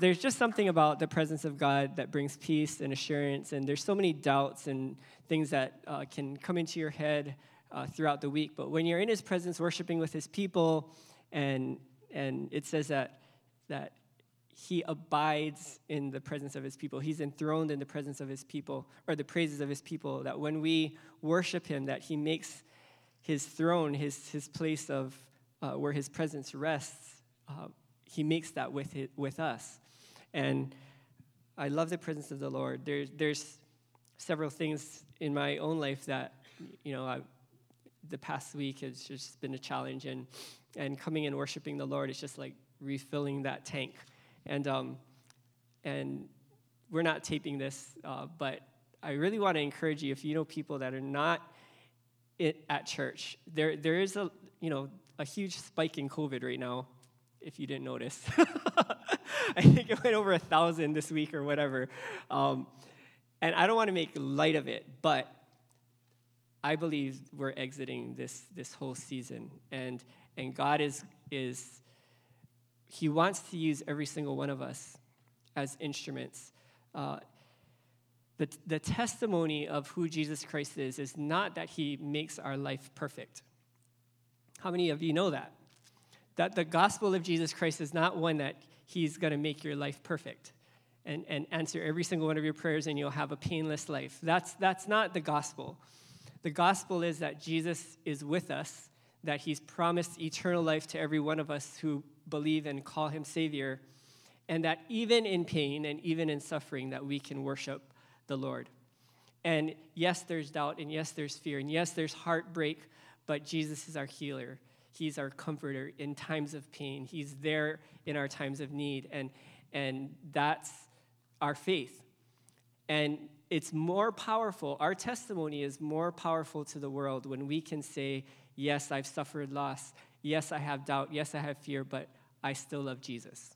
there's just something about the presence of God that brings peace and assurance. And there's so many doubts and things that uh, can come into your head uh, throughout the week. But when you're in His presence, worshiping with His people, and and it says that that He abides in the presence of His people. He's enthroned in the presence of His people, or the praises of His people. That when we worship Him, that He makes His throne, His His place of uh, where His presence rests. Uh, he makes that with, it, with us. And I love the presence of the Lord. There, there's several things in my own life that, you know, I, the past week has just been a challenge. And, and coming and worshiping the Lord is just like refilling that tank. And, um, and we're not taping this, uh, but I really want to encourage you if you know people that are not it, at church, there, there is a, you know, a huge spike in COVID right now if you didn't notice. I think it went over a thousand this week or whatever. Um, and I don't want to make light of it, but I believe we're exiting this, this whole season. And, and God is, is, He wants to use every single one of us as instruments. Uh, the, the testimony of who Jesus Christ is is not that He makes our life perfect. How many of you know that? That the gospel of Jesus Christ is not one that he's going to make your life perfect and, and answer every single one of your prayers and you'll have a painless life. That's, that's not the gospel. The gospel is that Jesus is with us, that he's promised eternal life to every one of us who believe and call him Savior, and that even in pain and even in suffering that we can worship the Lord. And yes, there's doubt, and yes, there's fear, and yes, there's heartbreak, but Jesus is our healer. He's our comforter in times of pain. He's there in our times of need. And, and that's our faith. And it's more powerful. Our testimony is more powerful to the world when we can say, Yes, I've suffered loss. Yes, I have doubt. Yes, I have fear, but I still love Jesus.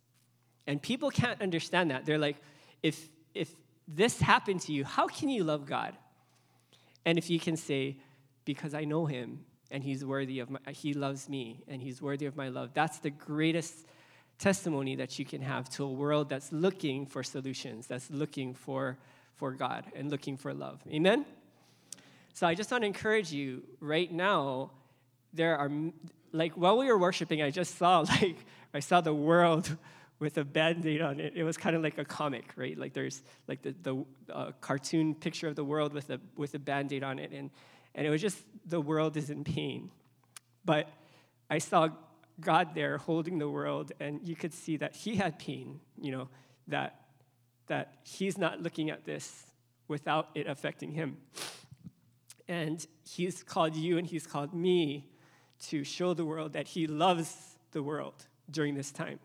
And people can't understand that. They're like, if, if this happened to you, how can you love God? And if you can say, Because I know him and he's worthy of my, he loves me and he's worthy of my love. That's the greatest testimony that you can have to a world that's looking for solutions, that's looking for, for God and looking for love. Amen? So I just want to encourage you right now, there are, like, while we were worshiping, I just saw, like, I saw the world with a band-aid on it. It was kind of like a comic, right? Like there's like the, the uh, cartoon picture of the world with a, with a band-aid on it. And and it was just the world is in pain. But I saw God there holding the world, and you could see that He had pain, you know, that, that He's not looking at this without it affecting Him. And He's called you and He's called me to show the world that He loves the world during this time.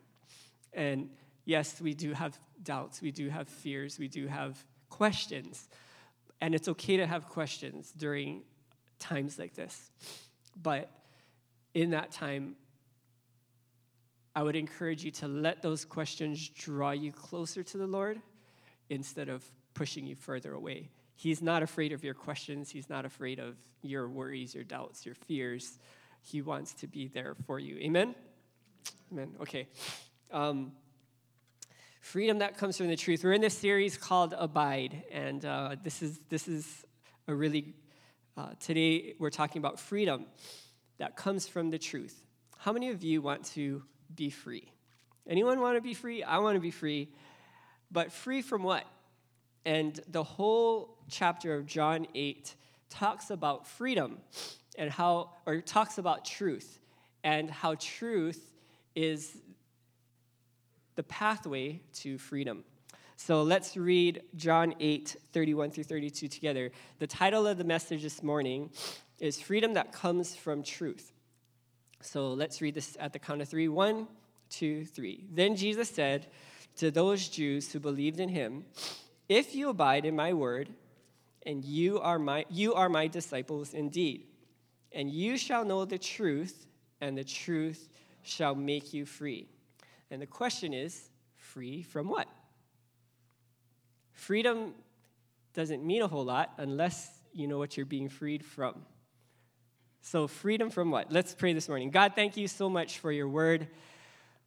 And yes, we do have doubts, we do have fears, we do have questions. And it's okay to have questions during times like this. But in that time, I would encourage you to let those questions draw you closer to the Lord instead of pushing you further away. He's not afraid of your questions, He's not afraid of your worries, your doubts, your fears. He wants to be there for you. Amen? Amen. Okay. Um, freedom that comes from the truth. We're in this series called Abide, and uh, this is this is a really uh, today, we're talking about freedom that comes from the truth. How many of you want to be free? Anyone want to be free? I want to be free. But free from what? And the whole chapter of John 8 talks about freedom and how, or talks about truth and how truth is the pathway to freedom. So let's read John 8, 31 through 32 together. The title of the message this morning is Freedom That Comes from Truth. So let's read this at the count of three. One, two, three. Then Jesus said to those Jews who believed in him, If you abide in my word, and you are my, you are my disciples indeed, and you shall know the truth, and the truth shall make you free. And the question is, free from what? Freedom doesn't mean a whole lot unless you know what you're being freed from. So, freedom from what? Let's pray this morning. God, thank you so much for your word.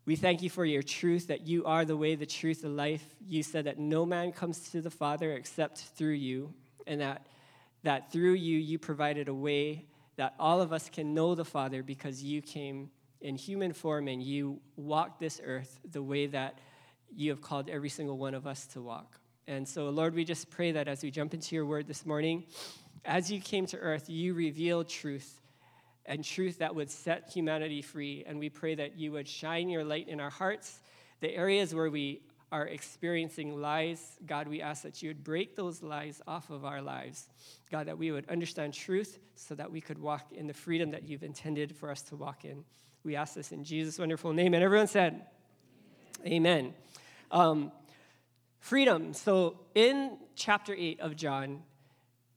We thank you for your truth, that you are the way, the truth, the life. You said that no man comes to the Father except through you, and that, that through you, you provided a way that all of us can know the Father because you came in human form and you walked this earth the way that you have called every single one of us to walk. And so, Lord, we just pray that as we jump into your word this morning, as you came to earth, you revealed truth and truth that would set humanity free. And we pray that you would shine your light in our hearts. The areas where we are experiencing lies, God, we ask that you would break those lies off of our lives. God, that we would understand truth so that we could walk in the freedom that you've intended for us to walk in. We ask this in Jesus' wonderful name. And everyone said, Amen. Amen. Um, freedom. So in chapter 8 of John,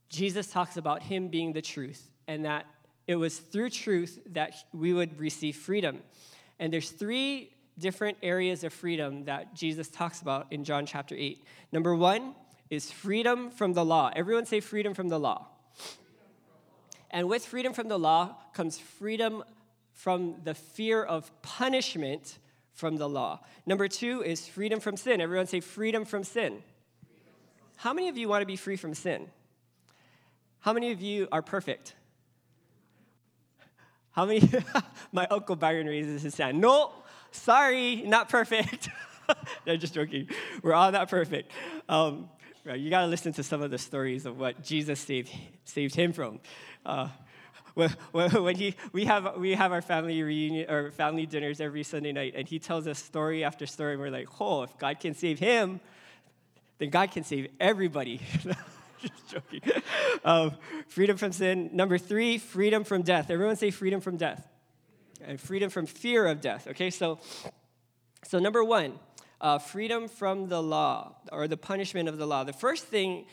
Jesus talks about him being the truth and that it was through truth that we would receive freedom. And there's three different areas of freedom that Jesus talks about in John chapter 8. Number one is freedom from the law. Everyone say freedom from the law. And with freedom from the law comes freedom from the fear of punishment from the law. Number two is freedom from sin. Everyone say freedom from sin. How many of you want to be free from sin? How many of you are perfect? How many? My uncle Byron raises his hand. No, sorry, not perfect. I'm just joking. We're all not perfect. Um, you got to listen to some of the stories of what Jesus saved, saved him from. Uh, when, he, we, have, we have our family reunion or family dinners every Sunday night, and he tells us story after story, and we're like, oh, if God can save him, then God can save everybody. just joking. Um, freedom from sin. Number three, freedom from death. Everyone say freedom from death. And freedom from fear of death. Okay, so, so number one, uh, freedom from the law or the punishment of the law. The first thing,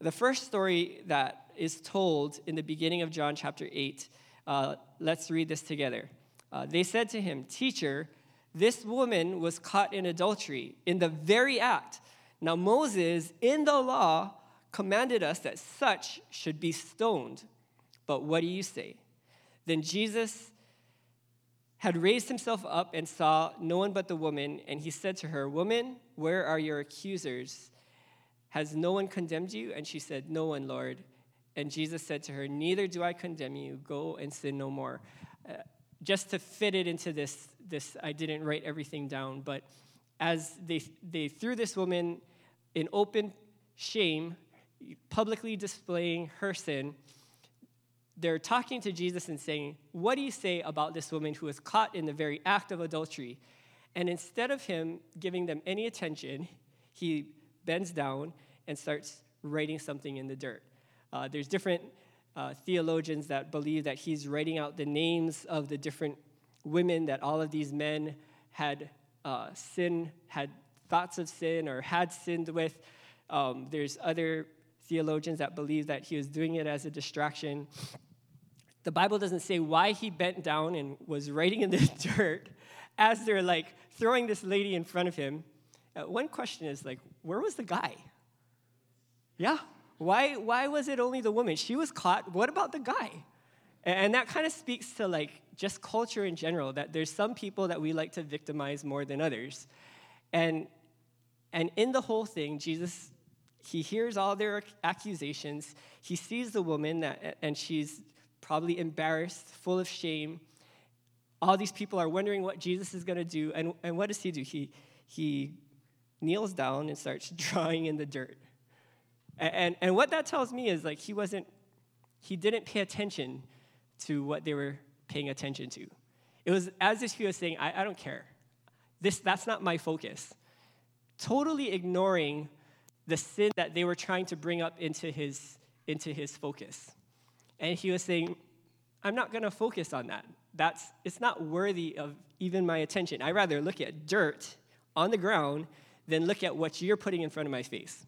the first story that is told in the beginning of John chapter 8, uh, let's read this together. Uh, they said to him, Teacher, this woman was caught in adultery in the very act. Now, Moses in the law commanded us that such should be stoned. But what do you say? Then Jesus had raised himself up and saw no one but the woman, and he said to her, Woman, where are your accusers? Has no one condemned you? And she said, No one, Lord. And Jesus said to her, Neither do I condemn you. Go and sin no more. Uh, just to fit it into this, this, I didn't write everything down, but as they, they threw this woman in open shame publicly displaying her sin, they're talking to Jesus and saying, What do you say about this woman who was caught in the very act of adultery? And instead of him giving them any attention, he bends down and starts writing something in the dirt. Uh, there's different uh, theologians that believe that he's writing out the names of the different women that all of these men had uh, sin, had thoughts of sin, or had sinned with. Um, there's other theologians that believe that he was doing it as a distraction. The Bible doesn't say why he bent down and was writing in the dirt as they're like throwing this lady in front of him. Uh, one question is like, where was the guy? Yeah, why, why was it only the woman? She was caught. What about the guy? And that kind of speaks to like just culture in general, that there's some people that we like to victimize more than others. And, and in the whole thing, Jesus he hears all their accusations. He sees the woman, that, and she's probably embarrassed, full of shame. All these people are wondering what Jesus is going to do. And, and what does he do? He, he kneels down and starts drawing in the dirt. And, and, what that tells me is like he wasn't, he didn't pay attention to what they were paying attention to. It was as if he was saying, I, I don't care. This, that's not my focus. Totally ignoring the sin that they were trying to bring up into his, into his focus. And he was saying, I'm not going to focus on that. That's, it's not worthy of even my attention. i rather look at dirt on the ground than look at what you're putting in front of my face.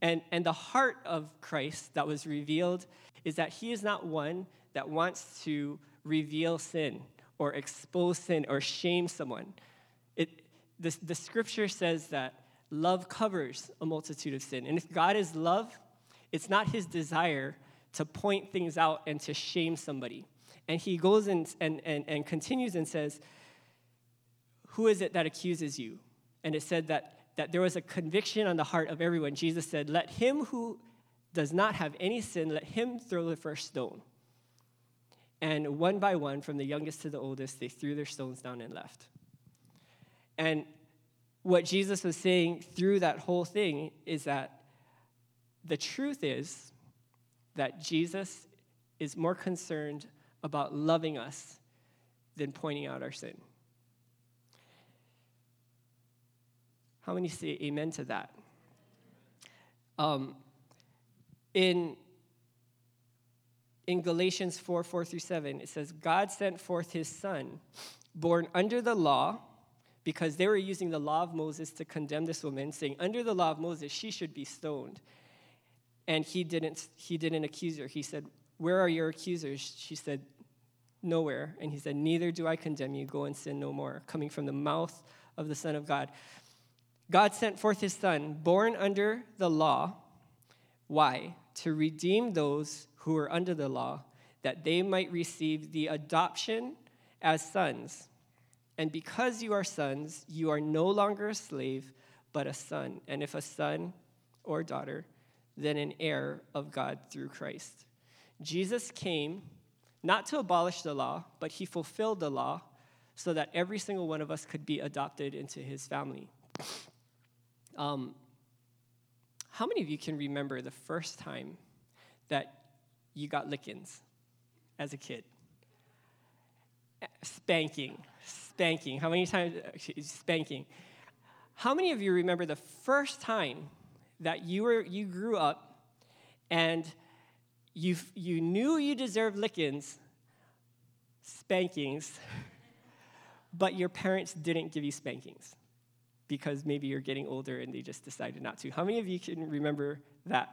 And, and the heart of Christ that was revealed is that he is not one that wants to reveal sin or expose sin or shame someone. It, the, the scripture says that love covers a multitude of sin. And if God is love, it's not his desire to point things out and to shame somebody. And he goes and, and, and, and continues and says, Who is it that accuses you? And it said that, that there was a conviction on the heart of everyone. Jesus said, Let him who does not have any sin, let him throw the first stone. And one by one, from the youngest to the oldest, they threw their stones down and left. And what Jesus was saying through that whole thing is that the truth is that Jesus is more concerned about loving us than pointing out our sin. How many say amen to that? Um, in, in Galatians 4 4 through 7, it says, God sent forth his son, born under the law, because they were using the law of Moses to condemn this woman, saying, Under the law of Moses, she should be stoned. And he didn't, he didn't accuse her. He said, Where are your accusers? She said, Nowhere. And he said, Neither do I condemn you. Go and sin no more. Coming from the mouth of the Son of God. God sent forth his Son, born under the law. Why? To redeem those who were under the law, that they might receive the adoption as sons. And because you are sons, you are no longer a slave, but a son. And if a son or daughter, then an heir of God through Christ. Jesus came not to abolish the law, but he fulfilled the law so that every single one of us could be adopted into his family. Um, how many of you can remember the first time that you got lickings as a kid? Spanking, spanking. How many times? Spanking. How many of you remember the first time that you were you grew up and you you knew you deserved lickings, spankings, but your parents didn't give you spankings because maybe you're getting older and they just decided not to. How many of you can remember that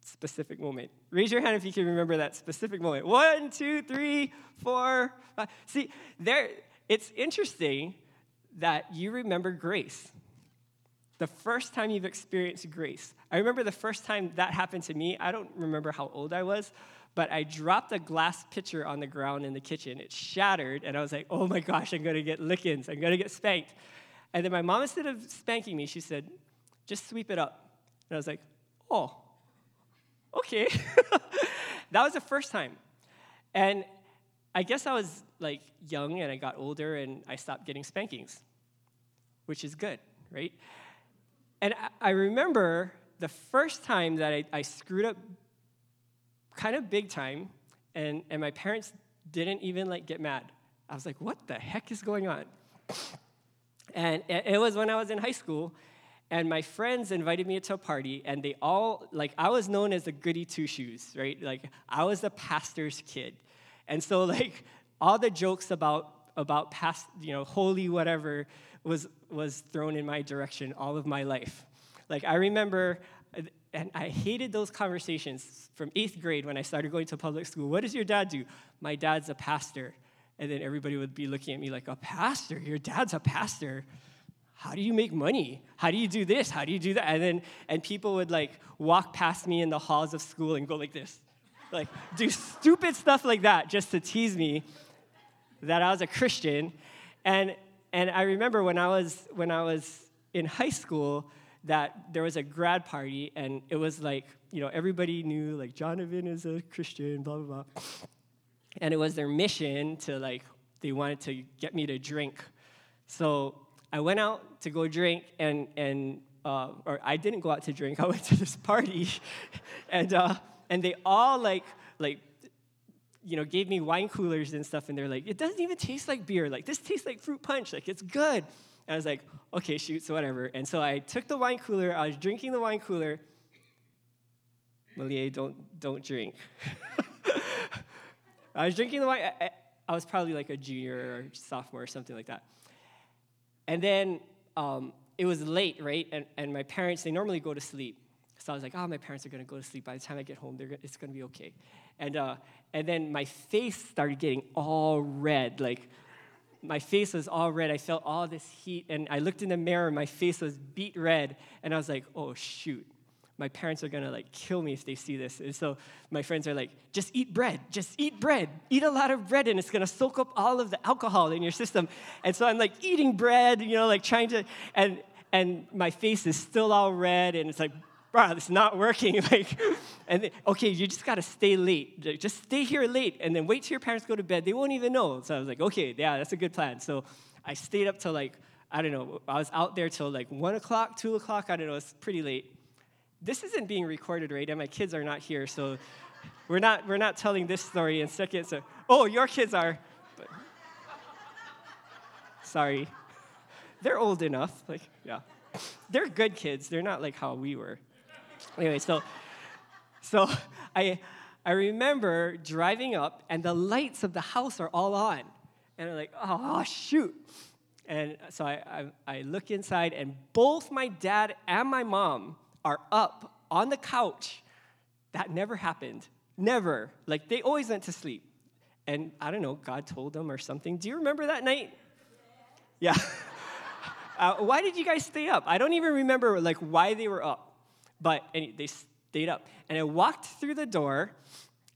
specific moment? Raise your hand if you can remember that specific moment. One, two, three, four. Five. See, there. It's interesting that you remember grace. The first time you've experienced grace. I remember the first time that happened to me. I don't remember how old I was, but I dropped a glass pitcher on the ground in the kitchen. It shattered, and I was like, oh my gosh, I'm gonna get lickings, I'm gonna get spanked. And then my mom, instead of spanking me, she said, just sweep it up. And I was like, oh, okay. that was the first time. And I guess I was like young and I got older and I stopped getting spankings, which is good, right? And I remember the first time that I, I screwed up kind of big time and, and my parents didn't even like get mad. I was like, what the heck is going on? And it was when I was in high school, and my friends invited me to a party, and they all, like, I was known as the goody two shoes, right? Like, I was the pastor's kid. And so, like, all the jokes about, about past, you know, holy whatever was, was thrown in my direction all of my life. Like, I remember, and I hated those conversations from eighth grade when I started going to public school. What does your dad do? My dad's a pastor. And then everybody would be looking at me like, a pastor? Your dad's a pastor. How do you make money? How do you do this? How do you do that? And then and people would like walk past me in the halls of school and go like this. Like do stupid stuff like that just to tease me that I was a Christian. And and I remember when I was when I was in high school that there was a grad party and it was like, you know, everybody knew like Jonathan is a Christian, blah blah blah and it was their mission to like they wanted to get me to drink. So i went out to go drink and and uh, or i didn't go out to drink i went to this party. And uh, and they all like like you know gave me wine coolers and stuff and they're like it doesn't even taste like beer. Like this tastes like fruit punch. Like it's good. And i was like okay shoot so whatever. And so i took the wine cooler i was drinking the wine cooler. Malie, don't don't drink I was drinking the wine. I, I, was probably like a junior or sophomore or something like that. And then um, it was late, right? And, and my parents, they normally go to sleep. So I was like, oh, my parents are going to go to sleep. By the time I get home, gonna, it's going to be okay. And, uh, and then my face started getting all red. Like, my face was all red. I felt all this heat. And I looked in the mirror, and my face was beet red. And I was like, oh, shoot. My parents are gonna like kill me if they see this. And so my friends are like, just eat bread, just eat bread, eat a lot of bread, and it's gonna soak up all of the alcohol in your system. And so I'm like eating bread, you know, like trying to, and and my face is still all red, and it's like, bro, it's not working. like, and then, okay, you just gotta stay late. Just stay here late, and then wait till your parents go to bed. They won't even know. So I was like, okay, yeah, that's a good plan. So I stayed up till like, I don't know, I was out there till like one o'clock, two o'clock, I don't know, it's pretty late this isn't being recorded, right? And my kids are not here, so we're not, we're not telling this story in seconds. So, oh, your kids are. But, sorry. They're old enough. Like, yeah. They're good kids. They're not like how we were. Anyway, so, so I, I remember driving up, and the lights of the house are all on. And I'm like, oh, shoot. And so I, I, I look inside, and both my dad and my mom are up on the couch. That never happened. Never. Like they always went to sleep. And I don't know, God told them or something. Do you remember that night? Yeah. uh, why did you guys stay up? I don't even remember like why they were up. But they stayed up. And I walked through the door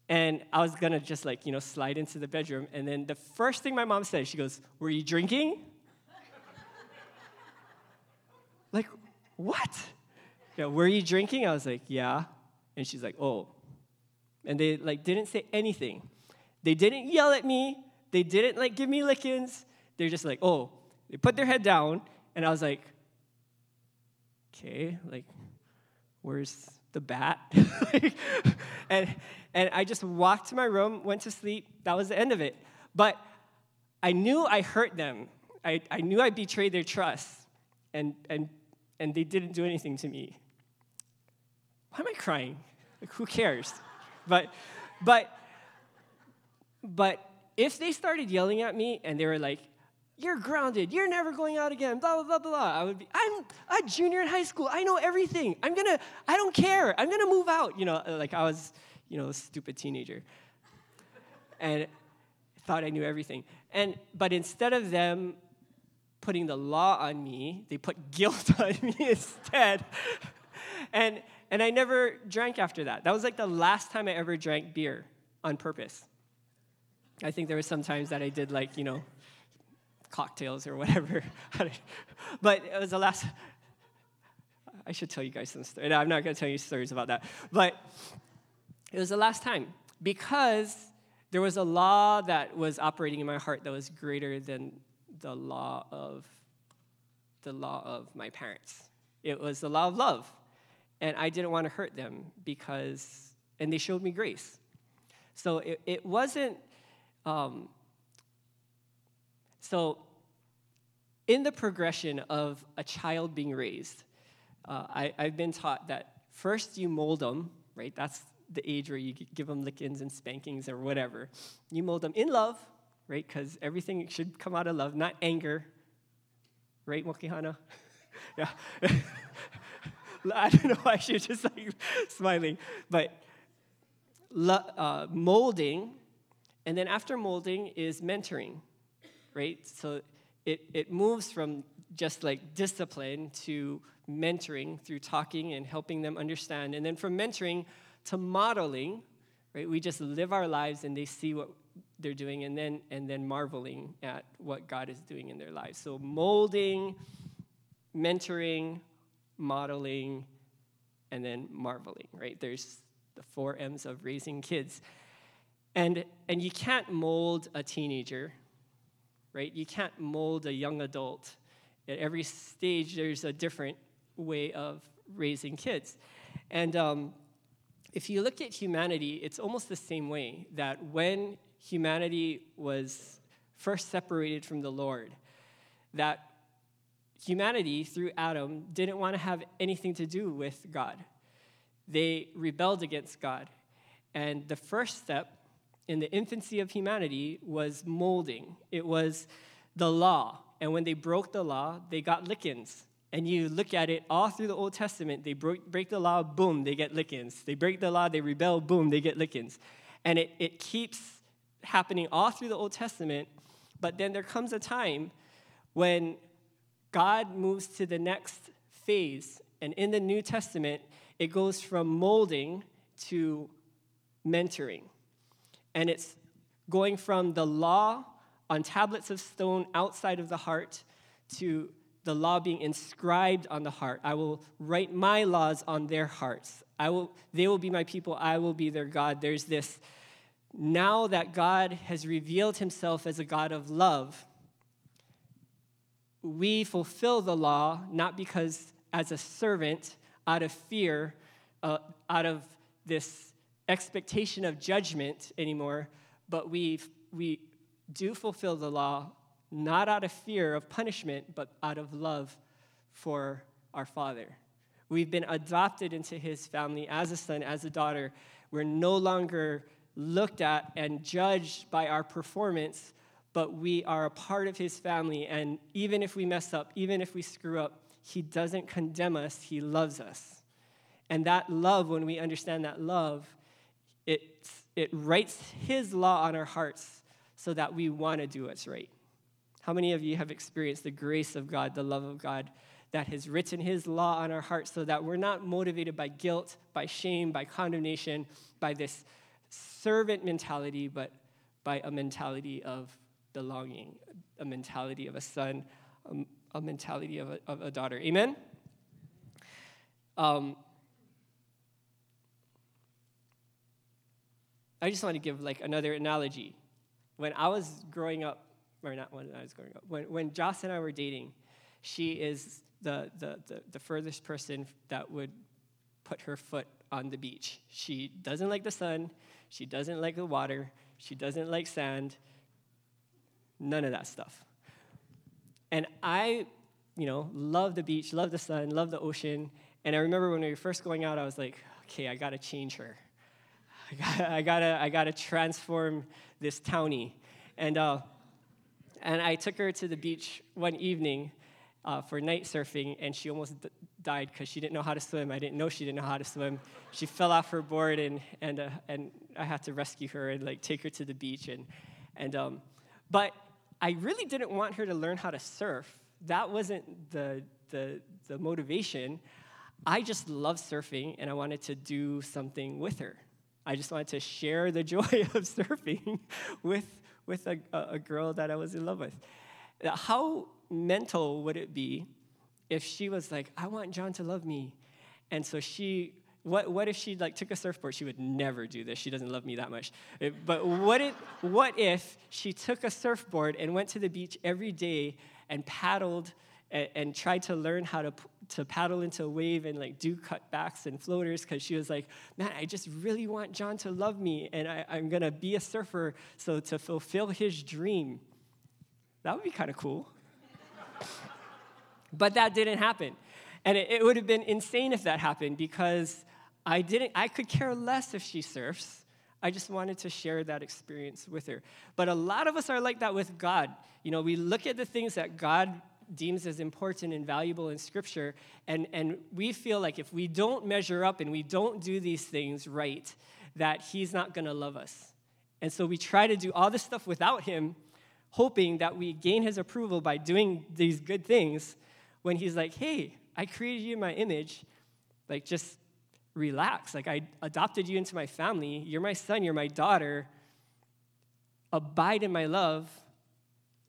and I was gonna just like, you know, slide into the bedroom. And then the first thing my mom said, she goes, Were you drinking? like, what? Yeah, were you drinking? I was like, yeah. And she's like, oh. And they like didn't say anything. They didn't yell at me. They didn't like give me lickings. They're just like, oh. They put their head down, and I was like, okay, like, where's the bat? and and I just walked to my room, went to sleep. That was the end of it. But I knew I hurt them. I, I knew I betrayed their trust. And and and they didn't do anything to me. Why am I crying? Like, who cares? But, but, but if they started yelling at me and they were like, you're grounded. You're never going out again. Blah, blah, blah, blah. I would be, I'm a junior in high school. I know everything. I'm to, I don't care. I'm to move out. You know, uh, like I was, you know, a stupid teenager. And thought I knew everything. And, but instead of them putting the law on me, they put guilt on me instead. and, and I never drank after that. That was like the last time I ever drank beer on purpose. I think there was some times that I did like, you know, cocktails or whatever. but it was the last. I should tell you guys some stories. No, I'm not going to tell you stories about that. But it was the last time because there was a law that was operating in my heart that was greater than the law of the law of my parents. It was the law of love. And I didn't want to hurt them because, and they showed me grace. So it, it wasn't, um, so in the progression of a child being raised, uh, I, I've been taught that first you mold them, right? That's the age where you give them lickings and spankings or whatever. You mold them in love, right? Because everything should come out of love, not anger, right, Mokihana? yeah. I don't know why she's just like smiling. But uh, molding, and then after molding is mentoring, right? So it, it moves from just like discipline to mentoring through talking and helping them understand. And then from mentoring to modeling, right? We just live our lives and they see what they're doing and then and then marveling at what God is doing in their lives. So molding, mentoring, modeling, and then marveling, right? There's the four M's of raising kids. And, and you can't mold a teenager, right? You can't mold a young adult. At every stage, there's a different way of raising kids. And um, if you look at humanity, it's almost the same way that when humanity was first separated from the Lord, that humanity, through Adam, didn't want to have anything to do with God. They rebelled against God. And the first step in the infancy of humanity was molding, it was the law. And when they broke the law, they got lickings. And you look at it all through the Old Testament, they break, the law, boom, they get lickings. They break the law, they rebel, boom, they get lickings. And it, it keeps happening all through the Old Testament. But then there comes a time when God moves to the next phase. And in the New Testament, it goes from molding to mentoring. And it's going from the law on tablets of stone outside of the heart to the law being inscribed on the heart. I will write my laws on their hearts. I will, they will be my people, I will be their God. There's this now that God has revealed himself as a God of love, we fulfill the law not because as a servant, out of fear, uh, out of this expectation of judgment anymore, but we we do fulfill the law not out of fear of punishment, but out of love for our Father. We've been adopted into His family as a son, as a daughter. We're no longer looked at and judged by our performance, but we are a part of His family. And even if we mess up, even if we screw up, He doesn't condemn us, He loves us. And that love, when we understand that love, it, it writes His law on our hearts so that we want to do what's right. How many of you have experienced the grace of God, the love of God, that has written His law on our hearts so that we're not motivated by guilt, by shame, by condemnation, by this servant mentality, but by a mentality of belonging, a mentality of a son, a, a mentality of a, of a, daughter. Amen? Um, I just want to give like another analogy. When I was growing up, or not when I was growing up, when, when Joss and I were dating, she is the, the, the, the furthest person that would put her foot on the beach. She doesn't like the sun, she doesn't like the water, she doesn't like sand, none of that stuff. And I, you know, love the beach, love the sun, love the ocean. And I remember when we were first going out, I was like, okay, I gotta change her. I gotta, I gotta, I gotta transform this townie. And, uh, and I took her to the beach one evening uh, for night surfing, and she almost d- died because she didn't know how to swim. I didn't know she didn't know how to swim. She fell off her board, and, and, uh, and I had to rescue her and like take her to the beach. And, and, um, but I really didn't want her to learn how to surf. That wasn't the, the, the motivation. I just love surfing, and I wanted to do something with her. I just wanted to share the joy of surfing with, with a, a girl that I was in love with. How mental would it be if she was like, I want John to love me? And so she, what, what if she like took a surfboard? She would never do this. She doesn't love me that much. But what if, what if she took a surfboard and went to the beach every day and paddled and, and tried to learn how to, to paddle into a wave and like do cutbacks and floaters because she was like, man, I just really want John to love me and I, I'm gonna be a surfer so to fulfill his dream. That would be kind of cool. but that didn't happen. And it, it would have been insane if that happened because I didn't, I could care less if she surfs. I just wanted to share that experience with her. But a lot of us are like that with God. You know, we look at the things that God deems as important and valuable in Scripture, and, and we feel like if we don't measure up and we don't do these things right, that He's not going to love us. And so we try to do all this stuff without Him, hoping that we gain His approval by doing these good things, when He's like, hey, I created you in my image, like just relax. Like I adopted you into my family. You're my son, you're my daughter. Abide in my love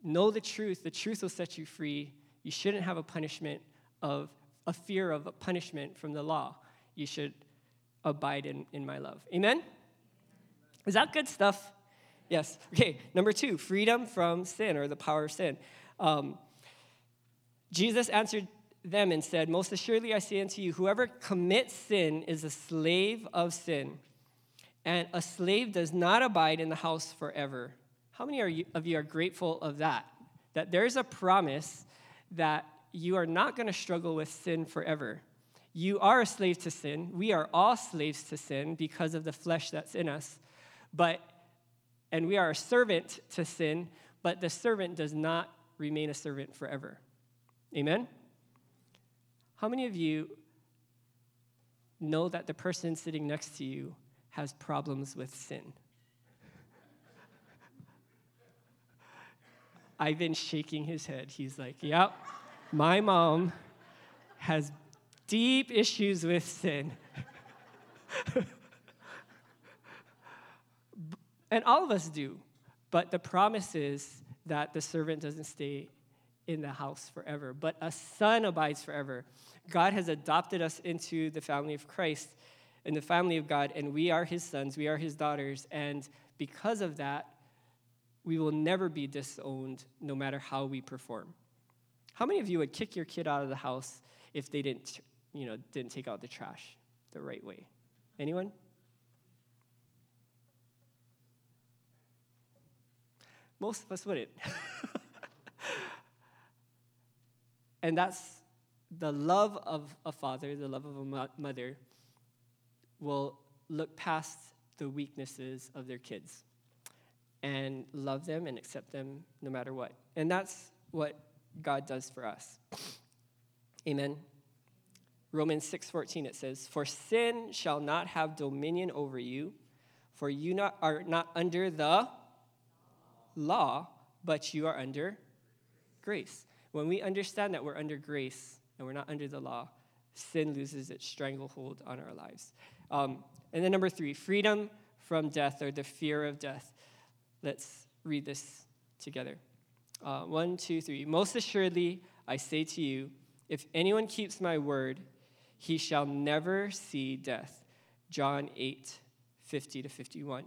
know the truth, the truth will set you free. You shouldn't have a punishment of a fear of a punishment from the law. You should abide in, in my love. Amen? Is that good stuff? Yes. Okay, number two, freedom from sin or the power of sin. Um, Jesus answered them and said, Most assuredly I say unto you, whoever commits sin is a slave of sin. And a slave does not abide in the house forever, how many of you are grateful of that? That there's a promise that you are not going to struggle with sin forever. You are a slave to sin. We are all slaves to sin because of the flesh that's in us. But and we are a servant to sin, but the servant does not remain a servant forever. Amen. How many of you know that the person sitting next to you has problems with sin? Ivan shaking his head. He's like, Yep, my mom has deep issues with sin. and all of us do. But the promise is that the servant doesn't stay in the house forever, but a son abides forever. God has adopted us into the family of Christ, in the family of God, and we are his sons, we are his daughters, and because of that, we will never be disowned no matter how we perform. How many of you would kick your kid out of the house if they didn't, you know, didn't take out the trash the right way? Anyone? Most of us wouldn't. and that's the love of a father, the love of a mother, will look past the weaknesses of their kids and love them and accept them no matter what. And that's what God does for us. Amen. Romans 6:14 it says, "For sin shall not have dominion over you, for you not, are not under the law, but you are under grace." When we understand that we're under grace and we're not under the law, sin loses its stranglehold on our lives. Um, and then number three, freedom from death or the fear of death. Let's read this together. Uh, one, two, three. Most assuredly, I say to you, if anyone keeps my word, he shall never see death. John 8, 50 to 51.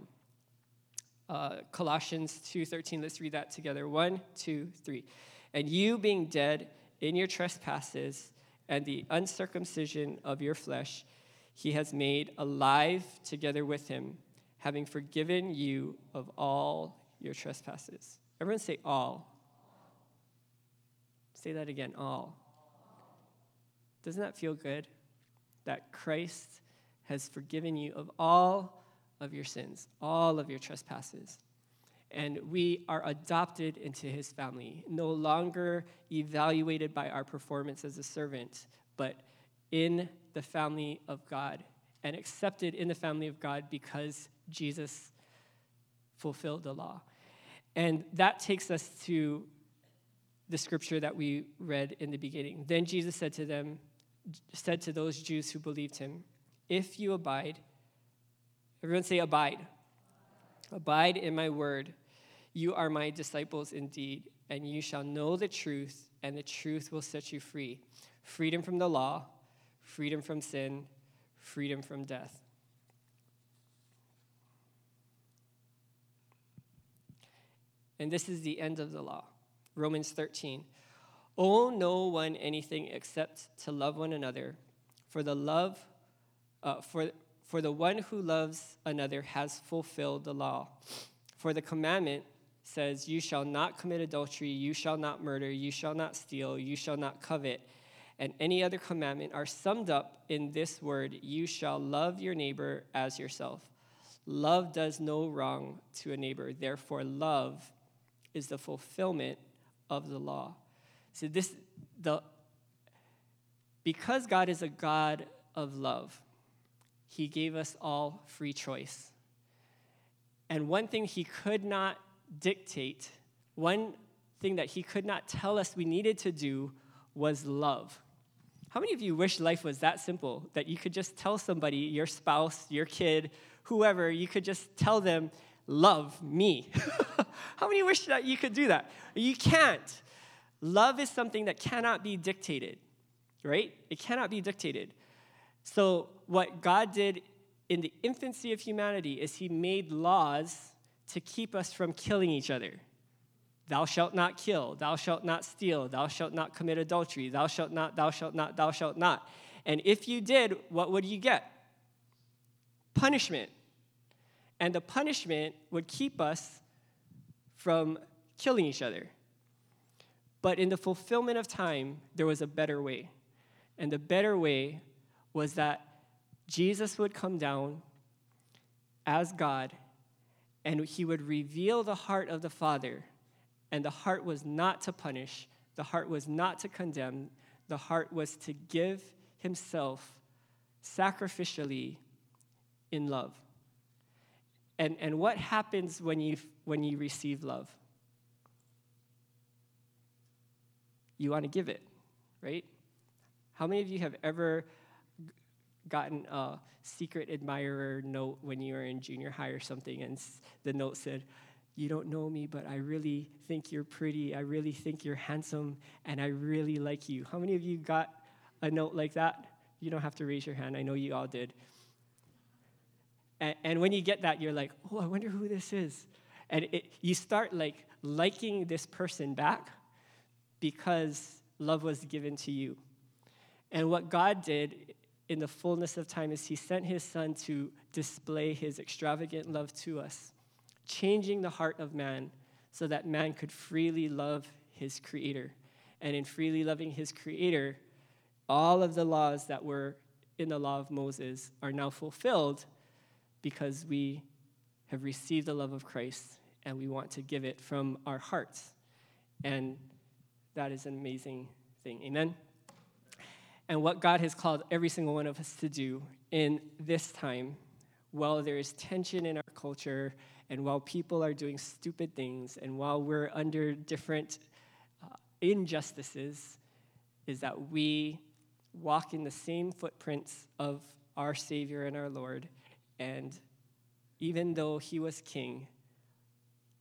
Uh, Colossians 2:13. Let's read that together. One, two, three. And you being dead in your trespasses and the uncircumcision of your flesh, he has made alive together with him, having forgiven you of all your trespasses. Everyone say all. Say that again, all. Doesn't that feel good? That Christ has forgiven you of all of your sins, all of your trespasses. And we are adopted into his family, no longer evaluated by our performance as a servant, but in the family of God and accepted in the family of God because Jesus fulfilled the law. And that takes us to the scripture that we read in the beginning. Then Jesus said to them, said to those Jews who believed him, If you abide, everyone say, abide. Abide in my word. You are my disciples indeed, and you shall know the truth, and the truth will set you free. Freedom from the law, freedom from sin, freedom from death. And this is the end of the law. Romans 13. Owe no one anything except to love one another, for the love, uh, for, for the one who loves another has fulfilled the law. For the commandment says, You shall not commit adultery, you shall not murder, you shall not steal, you shall not covet and any other commandment are summed up in this word you shall love your neighbor as yourself. Love does no wrong to a neighbor, therefore, love is the fulfillment of the law. So, this, the, because God is a God of love, He gave us all free choice. And one thing He could not dictate, one thing that He could not tell us we needed to do was love. How many of you wish life was that simple that you could just tell somebody, your spouse, your kid, whoever, you could just tell them, love me? How many wish that you could do that? You can't. Love is something that cannot be dictated, right? It cannot be dictated. So, what God did in the infancy of humanity is He made laws to keep us from killing each other. Thou shalt not kill, thou shalt not steal, thou shalt not commit adultery, thou shalt not, thou shalt not, thou shalt not. And if you did, what would you get? Punishment. And the punishment would keep us from killing each other. But in the fulfillment of time, there was a better way. And the better way was that Jesus would come down as God and he would reveal the heart of the Father and the heart was not to punish, the heart was not to condemn, the heart was to give himself sacrificially in love. And, and what happens when you, when you receive love? You want to give it, right? How many of you have ever gotten a secret admirer note when you were in junior high or something, and the note said, You don't know me, but I really think you're pretty. I really think you're handsome, and I really like you. How many of you got a note like that? You don't have to raise your hand. I know you all did. And, and when you get that, you're like, Oh, I wonder who this is. And it, you start like liking this person back because love was given to you. And what God did in the fullness of time is he sent his son to display his extravagant love to us, changing the heart of man so that man could freely love his creator. And in freely loving his creator, all of the laws that were in the law of Moses are now fulfilled because we have received the love of Christ and we want to give it from our hearts. And that is an amazing thing. Amen? And what God has called every single one of us to do in this time, while there is tension in our culture, and while people are doing stupid things, and while we're under different uh, injustices, is that we walk in the same footprints of our Savior and our Lord. And even though he was king,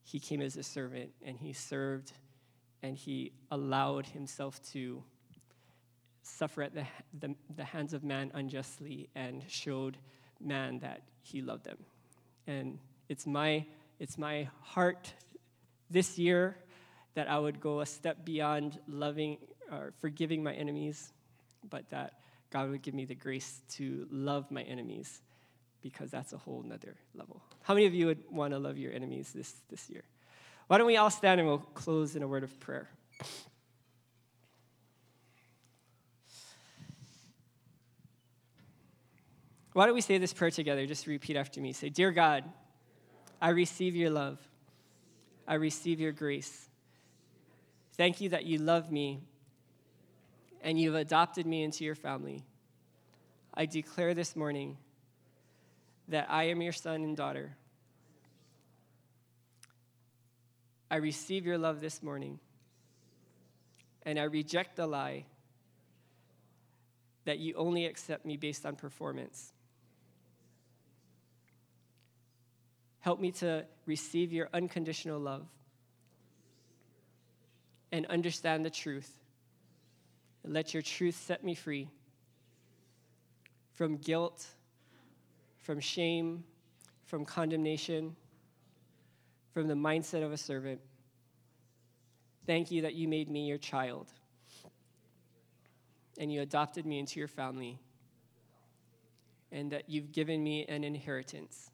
he came as a servant and he served and he allowed himself to suffer at the, the, the, hands of man unjustly and showed man that he loved them. And it's my, it's my heart this year that I would go a step beyond loving or forgiving my enemies, but that God would give me the grace to love my enemies because that's a whole nother level. How many of you would want to love your enemies this, this year? Why don't we all stand and we'll close in a word of prayer. Why don't we say this prayer together? Just repeat after me. Say, Dear God, I receive your love. I receive your grace. Thank you that you love me and you've adopted me into your family. I declare this morning that I am your son and daughter. I receive your love this morning, and I reject the lie that you only accept me based on performance. Help me to receive your unconditional love and understand the truth. Let your truth set me free from guilt, from shame, from condemnation, from the mindset of a servant. Thank you that you made me your child and you adopted me into your family and that you've given me an inheritance.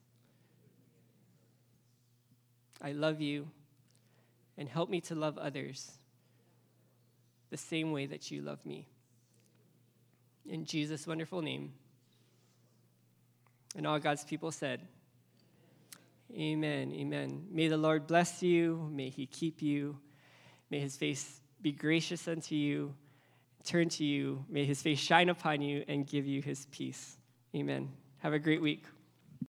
I love you, and help me to love others the same way that you love me. In Jesus' wonderful name. And all God's people said, Amen, amen. May the Lord bless you. May he keep you. May his face be gracious unto you, turn to you. May his face shine upon you and give you his peace. Amen. Have a great week.